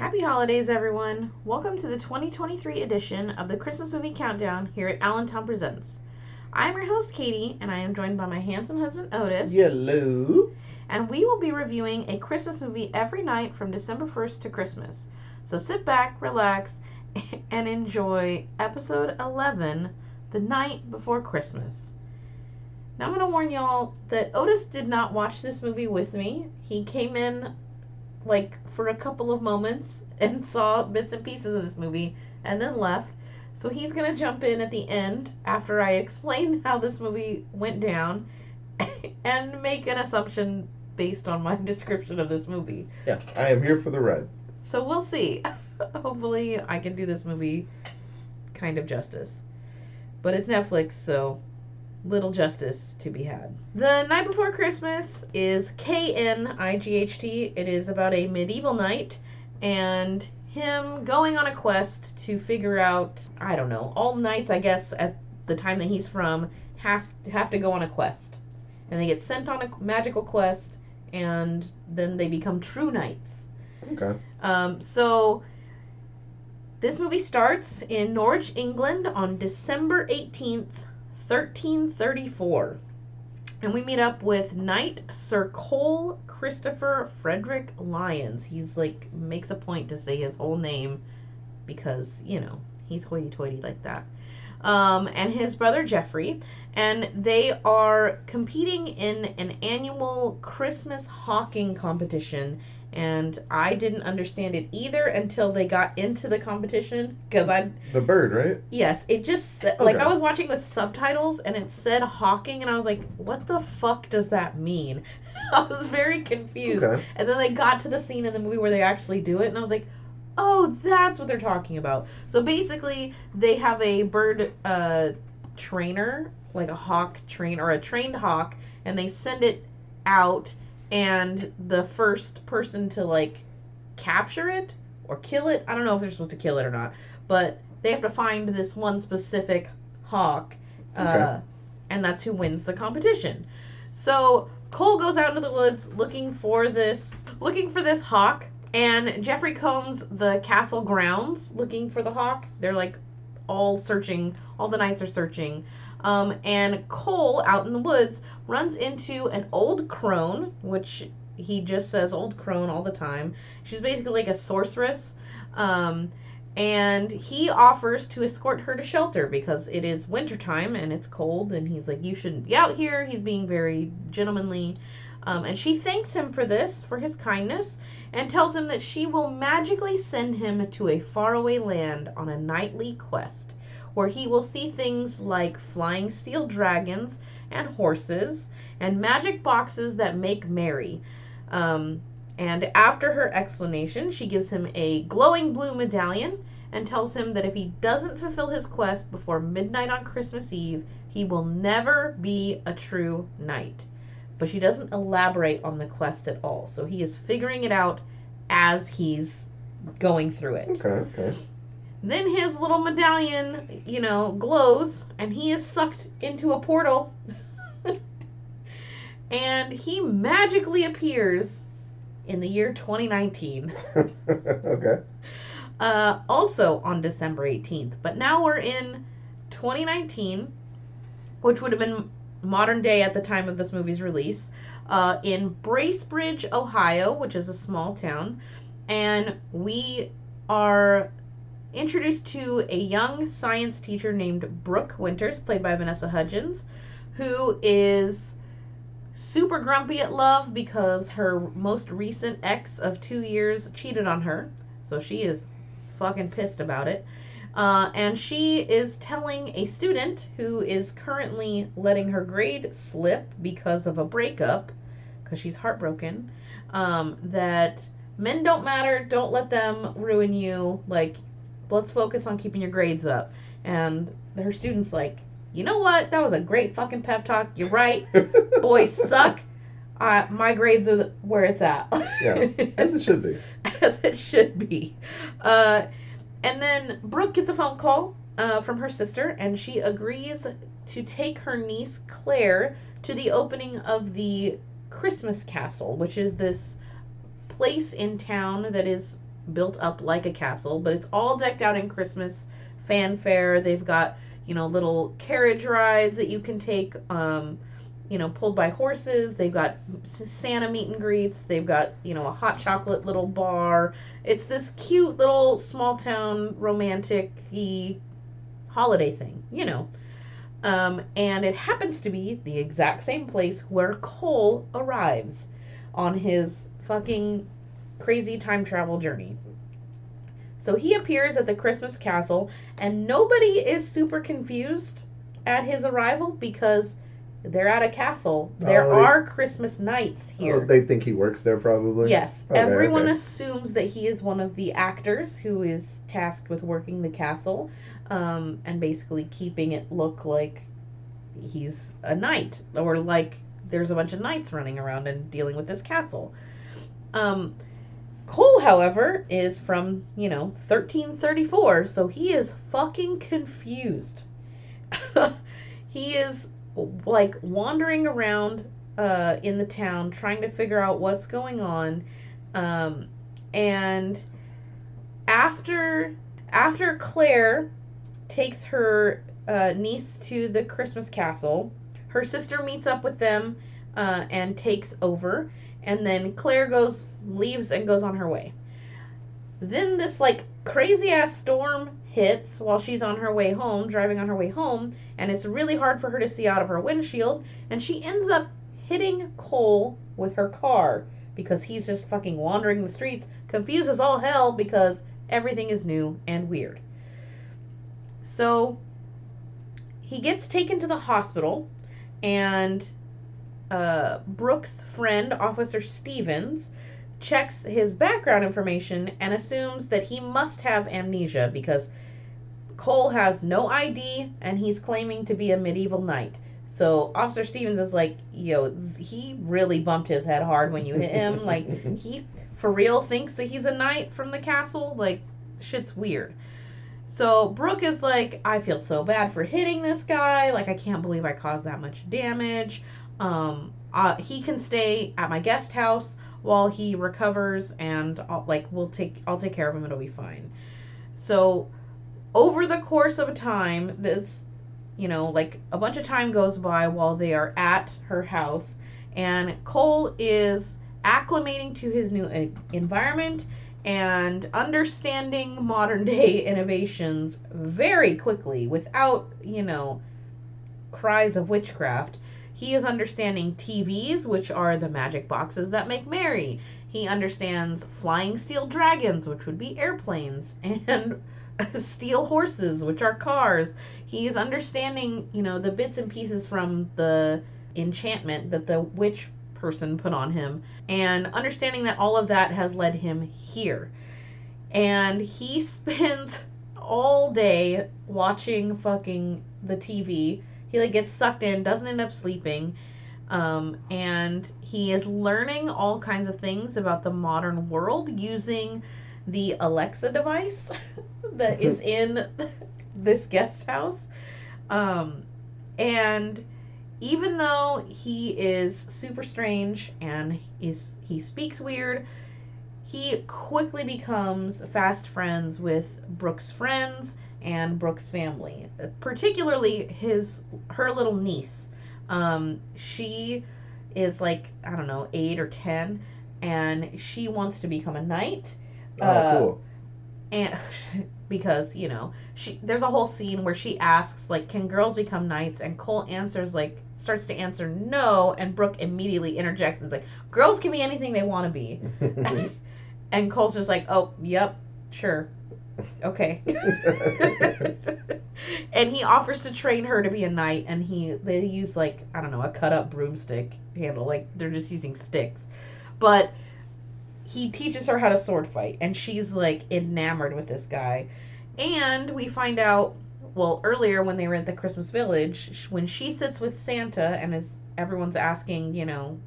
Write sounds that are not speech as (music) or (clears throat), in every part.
Happy holidays, everyone. Welcome to the 2023 edition of the Christmas Movie Countdown here at Allentown Presents. I'm your host, Katie, and I am joined by my handsome husband, Otis. Hello. And we will be reviewing a Christmas movie every night from December 1st to Christmas. So sit back, relax, (laughs) and enjoy episode 11, The Knight Before Christmas. Now, I'm going to warn y'all that Otis did not watch this movie with me. He came in like for a couple of moments and (laughs) saw bits and pieces of this movie and then left. So he's going to jump in at the end after I explain (laughs) how this movie went down (laughs) and make an assumption based on my description of this movie. Yeah, I am here for the ride. So we'll see. Hopefully, I can do this movie kind of justice. But it's Netflix, so little justice to be had. The Knight Before Christmas is K N I G H T. It is about a medieval knight and him going on a quest to figure out, I don't know, all knights, I guess, at the time that he's from, has have to go on a quest. And they get sent on a magical quest, and then they become true knights. Okay. Um, so this movie starts in Norwich, England on December 18th, 1334. And we meet up with Knight Sir Cole Christopher Frederick Lyons. He's like makes a point to say his whole name because, you know, he's hoity toity like that. Um, and his brother Geoffrey. And they are competing in an annual Christmas hawking competition and I didn't understand it either until they got into the competition because I The bird, right? yes it just sa- like I was watching with subtitles and it said hawking and I was like what the fuck does that mean (laughs) I was very confused Okay. and then they got to the scene in the movie where they actually do it and I was like oh that's what they're talking about so basically they have a bird uh trainer like a hawk train or a trained hawk and they send it out and the first person to like capture it or kill it i don't know if they're supposed to kill it or not but they have to find this one specific hawk uh, Okay. and that's who wins the competition. So cole goes out into the woods looking for this looking for this hawk and jeffrey combs the castle grounds looking for the hawk. They're like all searching all the knights are searching um, and cole out in the woods runs into an old crone, which he just says old crone all the time. She's basically like a sorceress. Um, and he offers to escort her to shelter because it is wintertime and it's cold, and he's like, You shouldn't be out here. He's being very gentlemanly. Um, and she thanks him for this, for his kindness, and tells him that she will magically send him to a faraway land on a knightly quest where he will see things like flying steel dragons and horses and magic boxes that make merry. Um, and after her explanation, she gives him a glowing blue medallion and tells him that if he doesn't fulfill his quest before midnight on Christmas Eve, he will never be a true knight. But she doesn't elaborate on the quest at all, so he is figuring it out as he's going through it. Okay. Okay. Then his little medallion, you know, glows and he is sucked into a portal. (laughs) and he magically appears in the year 2019. (laughs) okay. Uh, also on December 18th. But now we're in 2019, which would have been modern day at the time of this movie's release, uh, in Bracebridge, Ohio, which is a small town. And we are introduced to a young science teacher named Brooke Winters, played by Vanessa Hudgens, who is super grumpy at love because her most recent ex of two years cheated on her. So she is fucking pissed about it. Uh, and she is telling a student who is currently letting her grade slip because of a breakup, because she's heartbroken, um, that men don't matter, don't let them ruin you. Like, let's focus on keeping your grades up. And her student's like, you know what? That was a great fucking pep talk. You're right. (laughs) Boys suck. Uh, my grades are the- where it's at. Yeah, As it should be. (laughs) as it should be. Uh, and then Brooke gets a phone call uh, from her sister, and she agrees to take her niece Claire to the opening of the Christmas Castle, which is this place in town that is built up like a castle, but it's all decked out in Christmas fanfare. They've got, you know, little carriage rides that you can take, um, you know, pulled by horses. They've got Santa meet and greets. They've got, you know, a hot chocolate little bar. It's this cute little small town romantic holiday thing, you know. Um, and it happens to be the exact same place where Cole arrives on his fucking crazy time travel journey. So he appears at the Christmas castle, and nobody is super confused at his arrival because they're at a castle. There Oh, they- are Christmas knights here. Oh, they think he works there, probably. Yes, Okay, everyone okay. assumes that he is one of the actors who is tasked with working the castle um, and basically keeping it look like he's a knight or like there's a bunch of knights running around and dealing with this castle. Um, Cole, however, is from, you know, 1334, so he is fucking confused. (laughs) he is like wandering around uh, in the town trying to figure out what's going on. Um, and after after Claire takes her uh, niece to the Christmas castle, her sister meets up with them uh, and takes over. And then Claire goes, leaves, and goes on her way. Then this like crazy ass storm hits while she's on her way home, driving on her way home, and it's really hard for her to see out of her windshield. And she ends up hitting Cole with her car because he's just fucking wandering the streets, confused as all hell because everything is new and weird. So he gets taken to the hospital, and uh, Brooke's friend, Officer Stevens, checks his background information and assumes that he must have amnesia because Cole has no ID and he's claiming to be a medieval knight. So Officer Stevens is like, yo, he really bumped his head hard when you hit him. like, (laughs) he for real thinks that he's a knight from the castle. Like, shit's weird. So Brooke is like, I feel so bad for hitting this guy. Like, I can't believe I caused that much damage. Um, uh, he can stay at my guest house while he recovers, and I'll, like we'll take I'll take care of him. It'll be fine. So over the course of time, this you know like a bunch of time goes by while they are at her house, and Cole is acclimating to his new uh, environment and understanding modern day (laughs) innovations very quickly without you know cries of witchcraft he is understanding TVs, which are the magic boxes that make merry. He understands flying steel dragons, which would be airplanes, (laughs) and steel horses, which are cars. He is understanding, you know, the bits and pieces from the enchantment that the witch person put on him, and understanding that all of that has led him here. And he (laughs) spends all day watching fucking the TV he like gets sucked in doesn't end up sleeping um, and he is learning all kinds of things about the modern world using the alexa device (laughs) that is (laughs) in this guest house. Um, and even though he is super strange and is he speaks weird he quickly becomes fast friends with brooks friends and Brooke's family, particularly his her little niece. Um, she is like I don't know eight or ten, and she wants to become a knight. Oh, Uh, cool. And (laughs) because you know she there's a whole scene where she asks like, "Can girls become knights?" And Cole answers like starts to answer no, and Brooke immediately interjects and is like, "Girls can be anything they want to be." (laughs) (laughs) And Cole's just like, "Oh, yep, sure." Okay. (laughs) and he offers to train her to be a knight and he they use like I don't know, a cut up broomstick handle. Like they're just using sticks. But he teaches her how to sword fight and she's like enamored with this guy. And we find out well, earlier when they were at the Christmas village, when she sits with Santa and is everyone's asking, you know,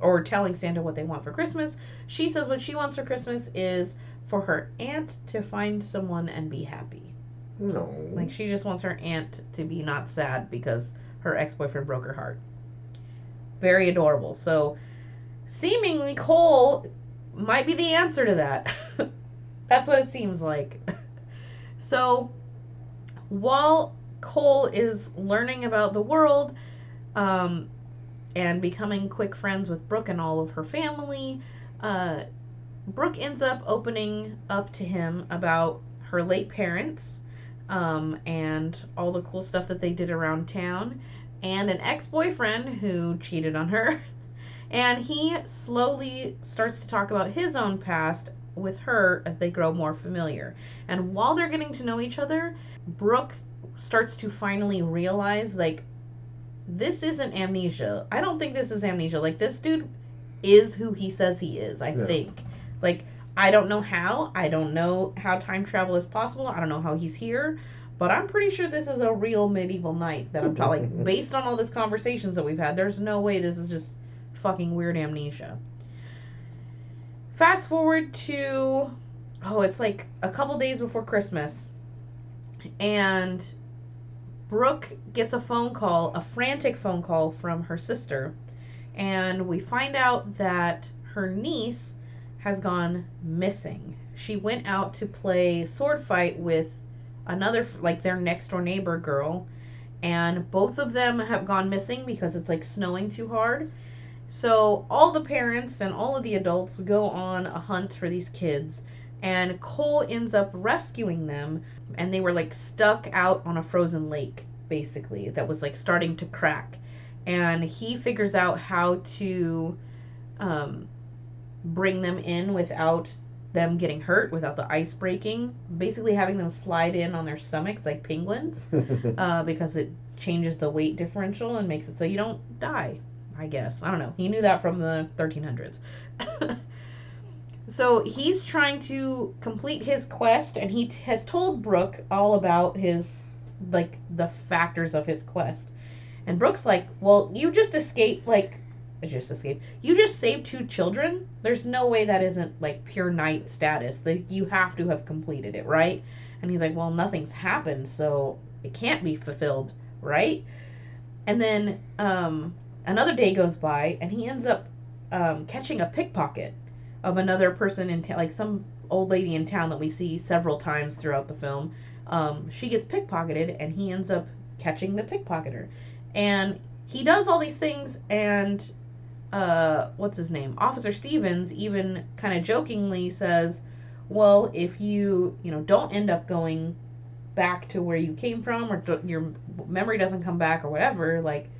or telling Santa what they want for Christmas, she says what she wants for Christmas is for her aunt to find someone and be happy. no. Like she just wants her aunt to be not sad because her ex-boyfriend broke her heart. Very adorable. So seemingly Cole might be the answer to that. (laughs) That's what it seems like. (laughs) so while Cole is learning about the world um, and becoming quick friends with Brooke and all of her family, uh, Brooke ends up opening up to him about her late parents um, and all the cool stuff that they did around town, and an ex boyfriend who cheated on her. (laughs) And he slowly starts to talk about his own past with her as they grow more familiar. And while they're getting to know each other, Brooke starts to finally realize like this isn't amnesia. I don't think this is amnesia. Like this dude is who he says he is, I Yeah. think. Like I don't know how. I don't know how time travel is possible. I don't know how he's here. But I'm pretty sure this is a real medieval knight that I'm talking like (laughs) based on all these conversations that we've had, there's no way this is just fucking weird amnesia. Fast forward to oh, it's like a couple days before Christmas. And Brooke gets a phone call, a frantic phone call from her sister, and we find out that her niece has gone missing. She went out to play sword fight with another like their next door neighbor girl and both of them have gone missing because it's like snowing too hard. So all the parents and all of the adults go on a hunt for these kids and Cole ends up rescuing them and they were like stuck out on a frozen lake basically that was like starting to crack and he figures out how to um, bring them in without them getting hurt without the ice breaking. Basically having them slide in on their stomachs like penguins (laughs) uh, because it changes the weight differential and makes it so you don't die i guess. I don't know. He knew that from the 1300s (laughs) so he's trying to complete his quest and he t- has told brooke all about his like the factors of his quest. And brooke's like well you just escaped like just escaped you just saved two children? There's no way that isn't like pure knight status. Like you have to have completed it right? And he's like well nothing's happened so it can't be fulfilled right? And then um another day goes by and he ends up um catching a pickpocket of another person in town like some old lady in town that we see several times throughout the film. Um she gets pickpocketed and he ends up catching the pickpocketer. And he does all these things and uh what's his name officer stevens even kind of jokingly says well if you you know don't end up going back to where you came from or your memory doesn't come back or whatever like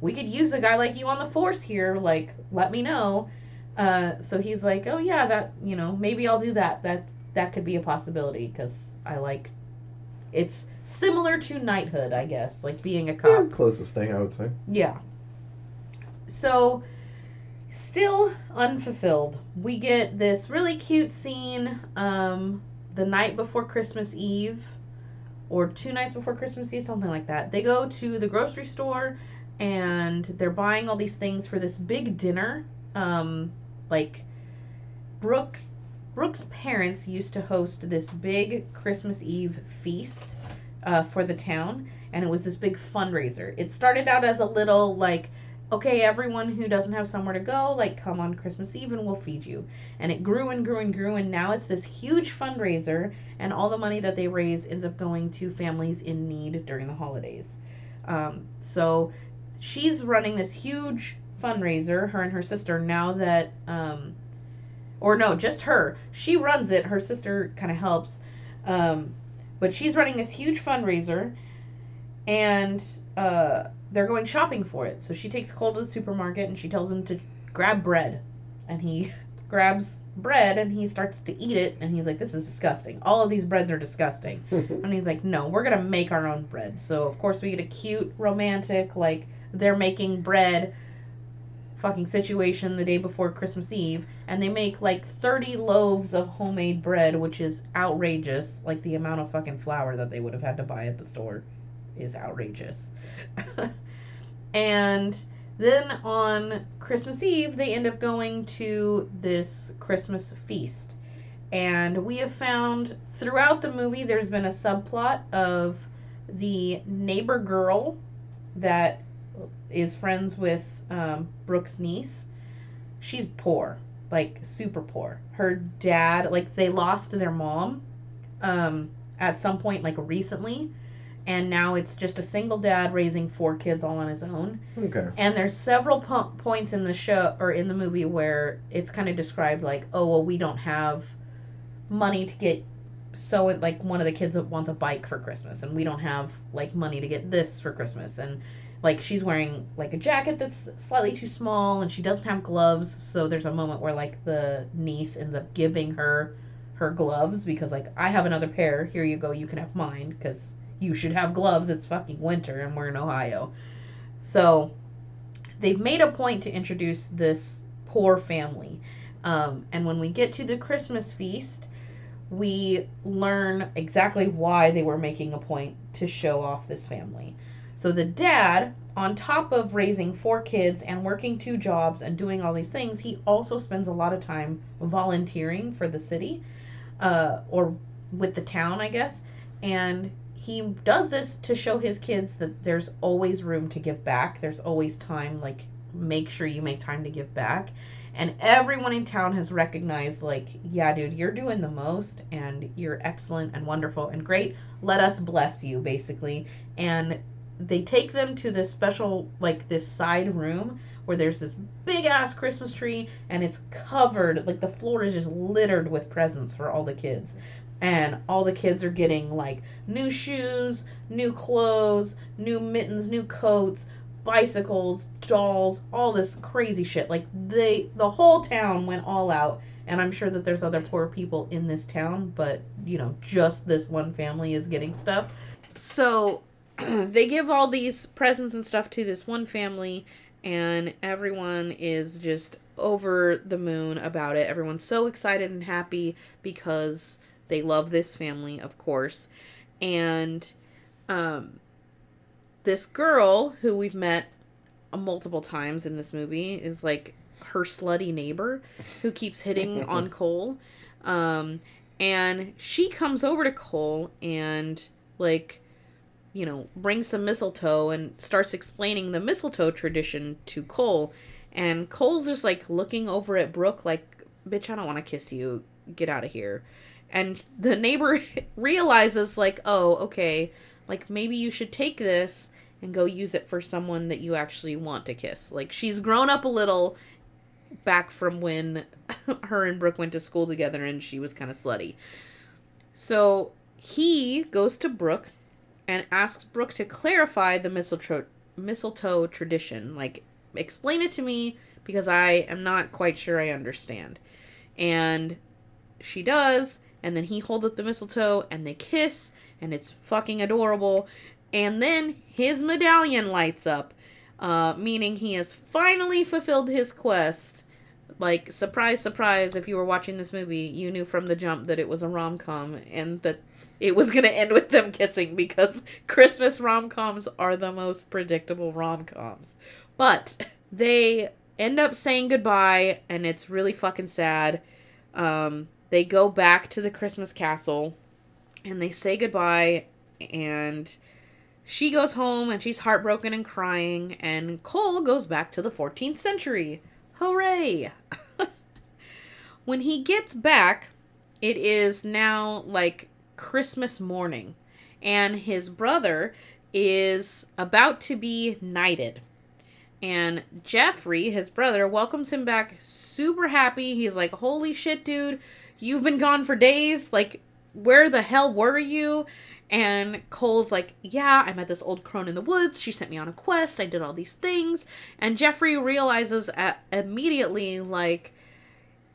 we could use a guy like you on the force here like let me know uh so he's like oh yeah that you know maybe i'll do that that that could be a possibility because i like it's similar to knighthood i guess like being a cop Yeah, closest thing I would say. yeah. So, still unfulfilled. We get this really cute scene um, the night before Christmas Eve, or two nights before Christmas Eve, something like that. They go to the grocery store and they're buying all these things for this big dinner. Um, like, Brooke. Brooke's parents used to host this big Christmas Eve feast uh, for the town, and it was this big fundraiser. It started out as a little like, okay, everyone who doesn't have somewhere to go, like come on Christmas Eve and we'll feed you. And it grew and grew and grew, and now it's this huge fundraiser, and all the money that they raise ends up going to families in need during the holidays. Um, so she's running this huge fundraiser, her and her sister, now that, um, or no, just her. She runs it, her sister kind of helps. Um, but she's running this huge fundraiser and uh, they're going shopping for it. So she takes Cole to the supermarket and she tells him to grab bread. And he (laughs) grabs bread and he starts to eat it and he's like, This is disgusting. All of these breads are disgusting. (laughs) And he's like, No, we're gonna make our own bread. So of course we get a cute, romantic, like they're making bread fucking situation the day before Christmas Eve, and they make like 30 loaves of homemade bread, which is outrageous. Like the amount of fucking flour that they would have had to buy at the store is outrageous. and then on Christmas Eve, they end up going to this Christmas feast. And we have found throughout the movie there's been a subplot of the neighbor girl that is friends with um, Brooke's niece. She's poor. like super poor. Her dad, like they lost their mom um at some point like recently and now it's just a single dad raising four kids all on his own. Okay. And there's several po- points in the show or in the movie where it's kind of described like, oh well, we don't have money to get. So it, like one of the kids wants a bike for Christmas, and we don't have like money to get this for Christmas, and like she's wearing like a jacket that's slightly too small, and she doesn't have gloves. So there's a moment where like the niece ends up giving her her gloves because like I have another pair. Here you go. You can have mine because you should have gloves. It's fucking winter and we're in Ohio. So they've made a point to introduce this poor family. Um, and when we get to the Christmas feast, we learn exactly why they were making a point to show off this family. So the dad, on top of raising four kids and working two jobs and doing all these things, he also spends a lot of time volunteering for the city uh, or with the town, I guess. And he does this to show his kids that there's always room to give back. There's always time, like, make sure you make time to give back. And everyone in town has recognized, like, yeah, dude, you're doing the most and you're excellent and wonderful and great. Let us bless you, basically. And they take them to this special, like, this side room where there's this big ass Christmas tree and it's covered, like, the floor is just littered with presents for all the kids and all the kids are getting like new shoes, new clothes, new mittens, new coats, bicycles, dolls, all this crazy shit. Like they the whole town went all out and I'm sure that there's other poor people in this town, but you know, just this one family is getting stuff. So (clears throat) they give all these presents and stuff to this one family and everyone is just over the moon about it. Everyone's so excited and happy because they love this family, of course. And um, this girl who we've met multiple times in this movie is like her slutty neighbor who keeps hitting (laughs) on Cole. Um, and she comes over to Cole and, like, you know, brings some mistletoe and starts explaining the mistletoe tradition to Cole. And Cole's just like looking over at Brooke, like, bitch, I don't want to kiss you. Get out of here and the neighbor (laughs) realizes like oh okay like maybe you should take this and go use it for someone that you actually want to kiss. Like she's grown up a little back from when (laughs) her and brooke went to school together and she was kind of slutty. So he goes to brooke and asks brooke to clarify the mistletoe mistletoe tradition. Like explain it to me because i am not quite sure i understand. And she does and then he holds up the mistletoe and they kiss and it's fucking adorable. And then his medallion lights up uh, meaning he has finally fulfilled his quest. Like surprise surprise if you were watching this movie you knew from the jump that it was a rom-com and that it was going to end with them kissing because christmas rom-coms are the most predictable rom-coms. But they end up saying goodbye and it's really fucking sad. Um, they go back to the Christmas castle and they say goodbye and she goes home and she's heartbroken and crying and Cole goes back to the 14th century. Hooray! (laughs) when he gets back, it is now like Christmas morning and his brother is about to be knighted. And Jeffrey, his brother, welcomes him back super happy. He's like, Holy shit, dude, You've been gone for days. Like, where the hell were you? And Cole's like, Yeah, I met this old crone in the woods. She sent me on a quest. I did all these things. And Jeffrey realizes at, immediately, like,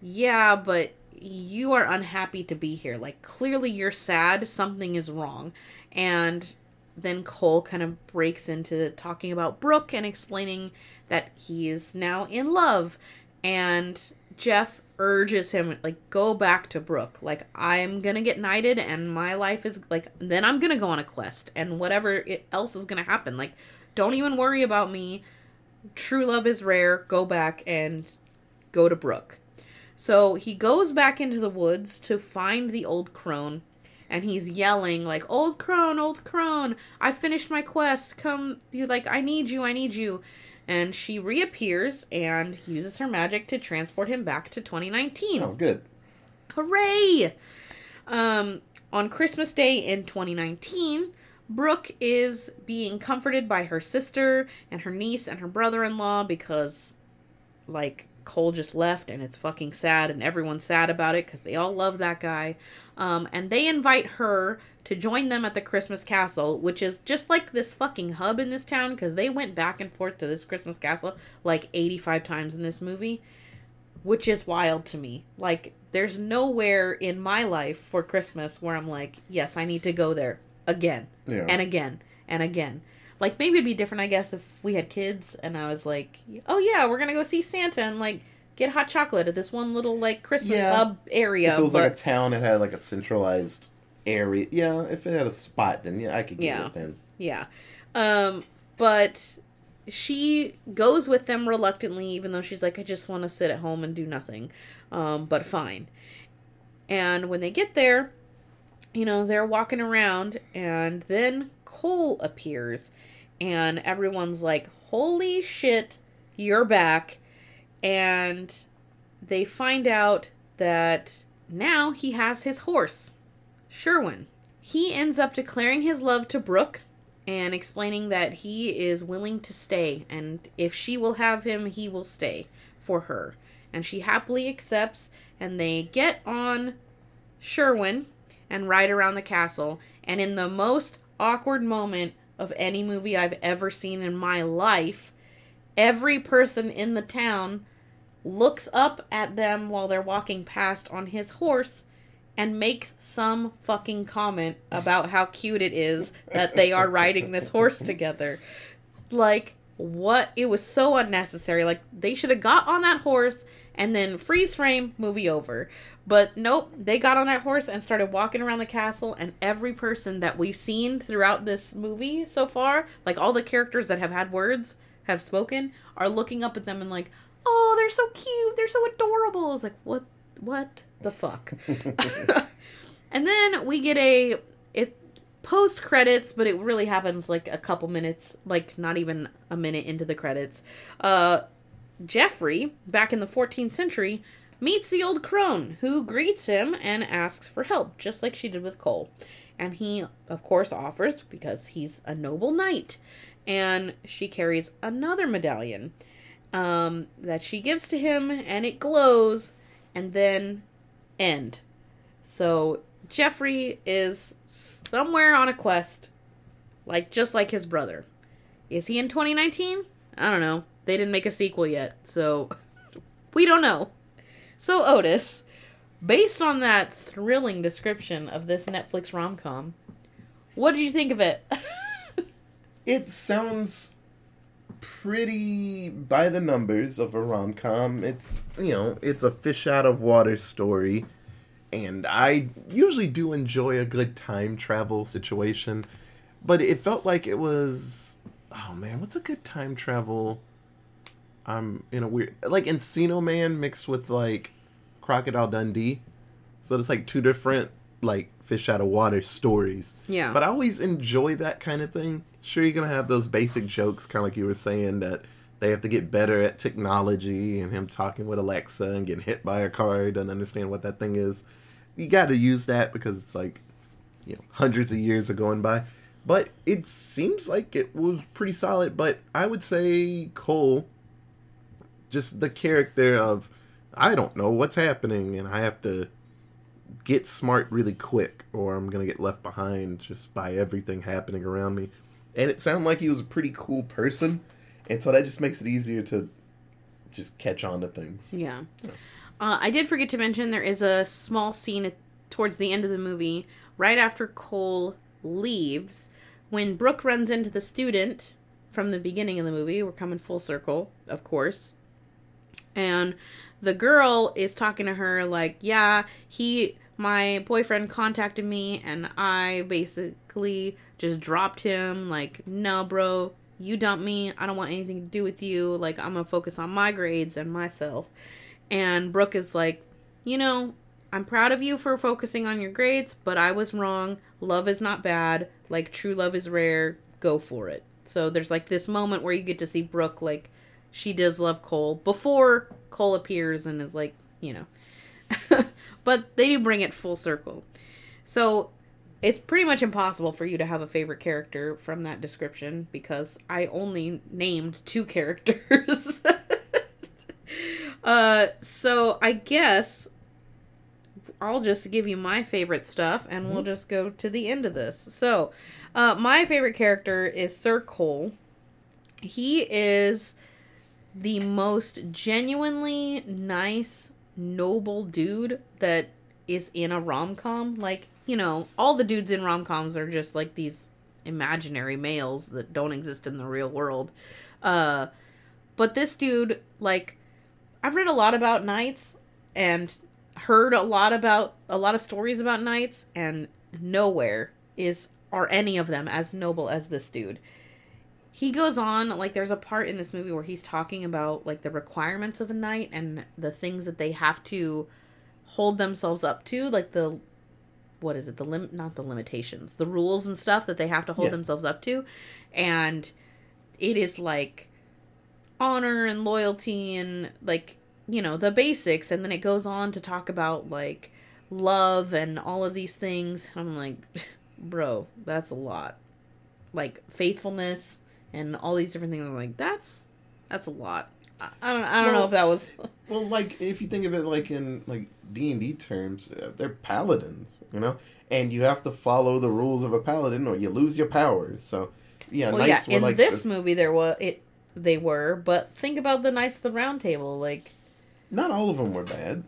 Yeah, but you are unhappy to be here. Like, clearly you're sad. Something is wrong. And then Cole kind of breaks into talking about Brooke and explaining that he is now in love. And Jeff urges him like go back to Brooke. Like I'm gonna get knighted and my life is like then I'm gonna go on a quest and whatever it, else is gonna happen. Like don't even worry about me. True love is rare. Go back and go to Brooke. So he goes back into the woods to find the old crone and he's yelling like old crone old crone i finished my quest come you like i need you i need you And she reappears and uses her magic to transport him back to 2019. Oh, good. Hooray! Um, on Christmas Day in 2019, Brooke is being comforted by her sister and her niece and her brother in law because, like, Cole just left and it's fucking sad and everyone's sad about it because they all love that guy. Um, and they invite her to join them at the Christmas Castle, which is just like this fucking hub in this town because they went back and forth to this Christmas Castle like 85 times in this movie, which is wild to me. Like, there's nowhere in my life for Christmas where I'm like, yes, I need to go there again Yeah. and again and again. Like maybe it'd be different, I guess, if we had kids and I was like, "Oh yeah, we're gonna go see Santa and like get hot chocolate at this one little like Christmas Yeah. hub area." if it was but like a town that had like a centralized area, yeah. If it had a spot, then yeah, I could get Yeah. it then. yeah, um, but she goes with them reluctantly, even though she's like, "I just want to sit at home and do nothing," um, but fine. And when they get there, you know, they're walking around, and then Cole appears, and everyone's like, Holy shit, you're back. And they find out that now he has his horse, Sherwin. He ends up declaring his love to Brooke and explaining that he is willing to stay, and if she will have him, he will stay for her. And she happily accepts, and they get on Sherwin and ride around the castle. And in the most awkward moment of any movie I've ever seen in my life, every person in the town looks up at them while they're walking past on his horse and makes some fucking comment about how cute it is that they are riding this horse together. Like, what? It was so unnecessary. Like, they should have got on that horse and then freeze frame, movie over. But nope, they got on that horse and started walking around the castle, and every person that we've seen throughout this movie so far, like all the characters that have had words, have spoken, are looking up at them and like, oh, they're so cute, they're so adorable. It's like, what, what the fuck? (laughs) and then we get a it post credits, but it really happens like a couple minutes, like not even a minute into the credits. Uh, Jeffrey, back in the 14th century, meets the old crone who greets him and asks for help, just like she did with Cole. And he, of course, offers because he's a noble knight. And she carries another medallion um, that she gives to him, and it glows, and then end. So Jeffrey is somewhere on a quest, like just like his brother. Is he in 2019? I don't know. They didn't make a sequel yet, so (laughs) we don't know. So Otis, based on that thrilling description of this Netflix rom com, what did you think of it? (laughs) It sounds pretty by the numbers of a rom com. It's you know, it's a fish out of water story. And I usually do enjoy a good time travel situation. But it felt like it was oh man, what's a good time travel? I'm in a weird like Encino Man mixed with like Crocodile Dundee. So it's like two different like fish out of water stories. Yeah. But I always enjoy that kind of thing. Sure, you're gonna have those basic jokes, kind of like you were saying that they have to get better at technology and him talking with Alexa and getting hit by a car, doesn't understand what that thing is. You got to use that because it's like, you know, hundreds of years are going by. But it seems like it was pretty solid. But I would say Cole, just the character of, I don't know what's happening and I have to get smart really quick or I'm gonna get left behind just by everything happening around me. And it sounded like he was a pretty cool person, and so that just makes it easier to just catch on to things. Yeah. Uh, I did forget to mention there is a small scene at, towards the end of the movie, right after Cole leaves, when Brooke runs into the student from the beginning of the movie. We're coming full circle, of course. And the girl is talking to her like, "Yeah, he my boyfriend contacted me and I basically just dropped him like, "No, bro, you dumped me. I don't want anything to do with you. Like, I'm going to focus on my grades and myself." And Brooke is like, "You know, I'm proud of you for focusing on your grades, but I was wrong. Love is not bad. Like true love is rare. Go for it." So there's like this moment where you get to see Brooke like she does love Cole before Cole appears and is like, you know. (laughs) but they do bring it full circle. So it's pretty much impossible for you to have a favorite character from that description because I only named two (laughs) characters. (laughs) uh, so I guess I'll just give you my favorite stuff and we'll just go to the end of this. So, uh, my favorite character is Sir Cole. He is the most genuinely nice, noble dude that is in a rom com. Like, you know, all the dudes in rom coms are just like these imaginary males that don't exist in the real world. Uh, but this dude, like, I've read a lot about knights and heard a lot about a lot of stories about knights, and nowhere is are any of them as noble as this dude. He goes on like there's a part in this movie where he's talking about like the requirements of a knight and the things that they have to hold themselves up to, like the what is it? The lim not the limitations, the rules and stuff that they have to hold Yeah. themselves up to. And it is like honor and loyalty and like you know the basics and then it goes on to talk about like love and all of these things i'm like (laughs) bro that's a lot like faithfulness and all these different things i'm like that's that's a lot i, I don't i don't know if that was (laughs) Well, like if you think of it like in like D and D terms, uh, they're paladins, you know, and you have to follow the rules of a paladin, or you lose your powers. So, yeah, well yeah knights were in like this movie there was it they were but think about the knights of the round table like not all of them were bad.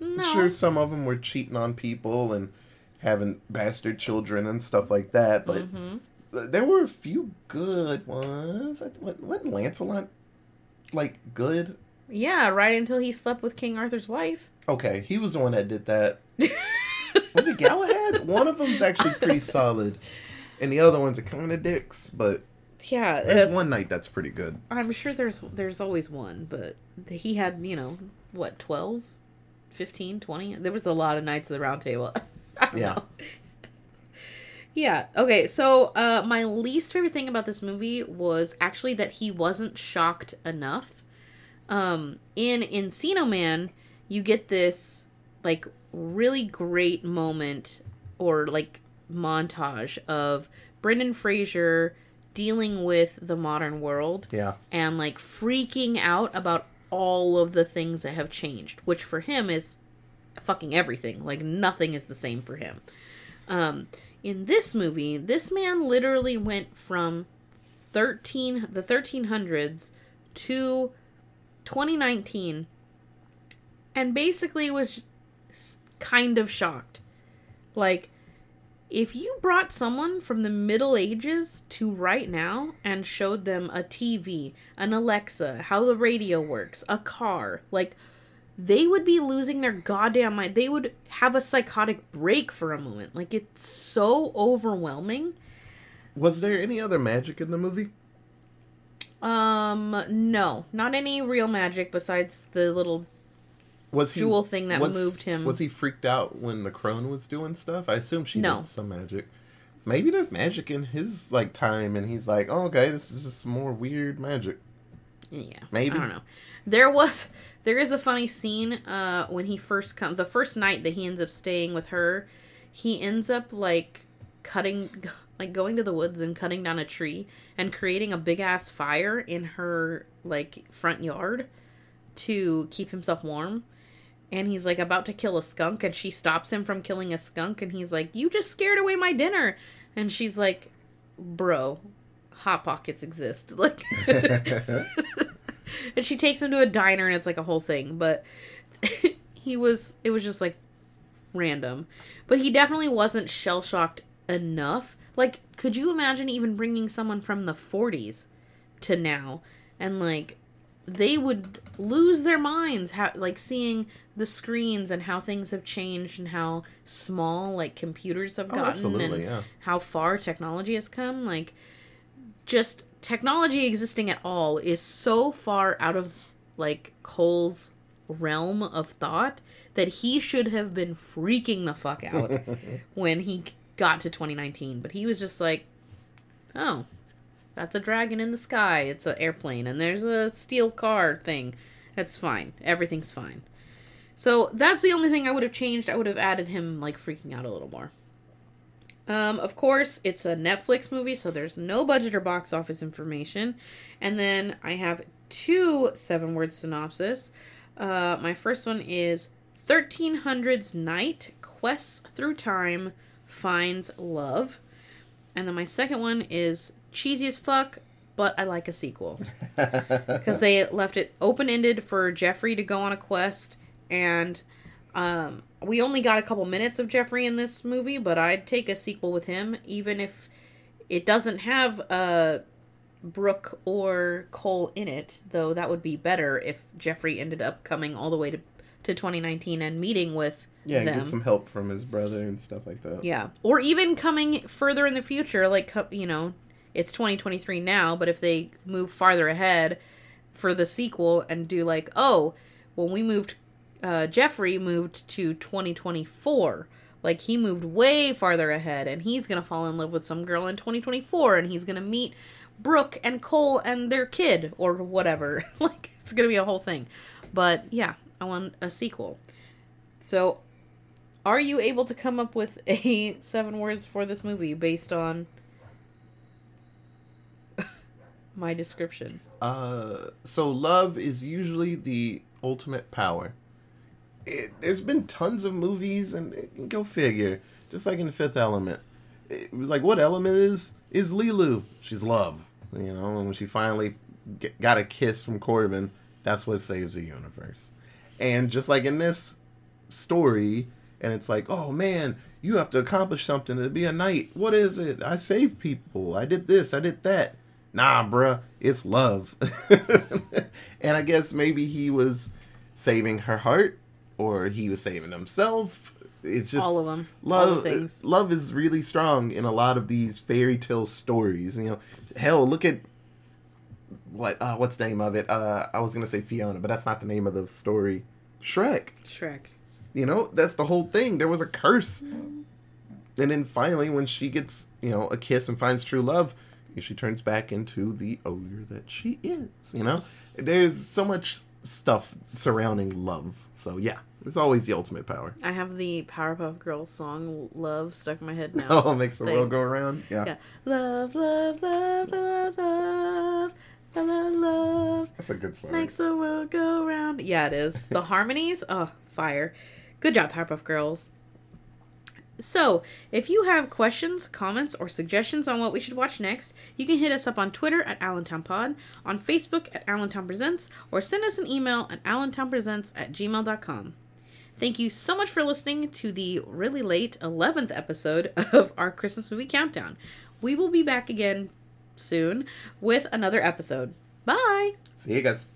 no Sure, some of them were cheating on people and having bastard children and stuff like that, but Mhm. Th- there were a few good ones. What Lancelot like good? yeah right until he slept with king arthur's wife Okay, he was the one that did that. (laughs) Was it Galahad? One of them's actually pretty (laughs) solid, and the other ones are kind of dicks. But yeah there's one knight that's pretty good. I'm sure there's there's always one, but he had, you know, what, 12, 15, 20? There was a lot of knights of the round table. (laughs) Yeah. know. Yeah. Okay, so uh my least favorite thing about this movie was actually that he wasn't shocked enough. Um in Encino Man, you get this like really great moment or like montage of Brendan Fraser dealing with the modern world Yeah, and like freaking out about all of the things that have changed, which for him is fucking everything. Like nothing is the same for him. Um in this movie, this man literally went from 13 the 1300s to 2019 and basically was kind of shocked. Like if you brought someone from the Middle Ages to right now and showed them a TV, an Alexa, how the radio works, a car, like they would be losing their goddamn mind. They would have a psychotic break for a moment. Like it's so overwhelming. was there any other magic in the movie? Um no, not any real magic besides the little Was he Jewel thing that was- moved him. Was he freaked out when the crone was doing stuff? I assume she No. did some magic. Maybe there's magic in his like time, and he's like, "Oh, okay, this is just some more weird magic." Yeah, Maybe. I don't know. There was there is a funny scene uh when he first comes the first night that he ends up staying with her, he ends up like cutting (laughs) like going to the woods and cutting down a tree and creating a big ass fire in her like front yard to keep himself warm. And he's like about to kill a skunk and she stops him from killing a skunk and he's like, "You just scared away my dinner." And she's like, "Bro, hot pockets exist." (laughs) Like (laughs) (laughs) and she takes him to a diner and it's like a whole thing but (laughs) he was it was just like random. But he definitely wasn't shell shocked enough. Like could you imagine even bringing someone from the 40s to now? And like they would lose their minds how like seeing the screens and how things have changed and how small like computers have Oh, gotten absolutely, and yeah. how far technology has come. Like just technology existing at all is so far out of like Cole's realm of thought that he should have been freaking the fuck out (laughs) when he got to 2019 but he was just like oh That's a dragon in the sky. It's an airplane, and there's a steel car thing. That's fine. Everything's fine. So that's the only thing I would have changed. I would have added him like freaking out a little more. Um, of course, it's a Netflix movie, so there's no budget or box office information. And then I have two seven word synopsis. Uh, my first one is 1300's Knight Quests Through Time Finds Love. And then my second one is cheesy as fuck, but I like a sequel. (laughs) Because they left it open ended for Jeffrey to go on a quest, and um, we only got a couple minutes of Jeffrey in this movie, but I'd take a sequel with him, even if it doesn't have uh, Brooke or Cole in it, though that would be better if Jeffrey ended up coming all the way to, to 2019 and meeting with Yeah, them. get some help from his brother and stuff like that. Yeah. Or even coming further in the future, like, you know, it's 2023 now, but if they move farther ahead for the sequel and do like, oh, when we moved, uh, Jeffrey moved to 2024. Like, he moved way farther ahead and he's to fall in love with some girl in 2024 and he's to meet Brooke and Cole and their kid or whatever. (laughs) like, it's to be a whole thing. But yeah, I want a sequel. So are you able to come up with (laughs) a seven words for this movie based on (laughs) my description? Uh, so love is usually the ultimate power. It, there's been tons of movies, and it- go figure. Just like in the Fifth Element, it was like what element is is Leeloo? She's love. You know, and when she finally get, got a kiss from Korben, that's what saves the universe. And just like in this story, and it's like, oh man, you have to accomplish something to be a knight. What is it? I saved people. I did this. I did that. Nah, bruh, it's love. (laughs) and I guess maybe he was saving her heart, or he was saving himself. It's just All of 'em. All Love, love is really strong in a lot of these fairy tale stories. You know, hell, look at what uh, what's the name of it? Uh, I was gonna say Fiona, but that's not the name of the story. Shrek. Shrek. You know, that's the whole thing. There was a curse. And then finally, when she gets, you know, a kiss and finds true love, she turns back into the ogre that she is. You know, there's so much stuff surrounding love. So yeah, it's always the ultimate power. I have the Powerpuff Girls song "Love" stuck in my head now. (laughs) Oh, makes the world go Thanks. around. Yeah, Yeah. Love, love, love, love, love, love, love, love. that's a good song. Makes the world go round. Yeah, it is. The (laughs) harmonies, oh, fire. Good job, Powerpuff Girls. So, if you have questions, comments, or suggestions on what we should watch next, you can hit us up on Twitter at AllentownPod, on Facebook at Allentown Presents, or send us an email at allentownpresents at gmail.com. Thank you so much for listening to the really late 11th episode of our Christmas movie countdown. We will be back again soon with another episode. Bye! See you guys.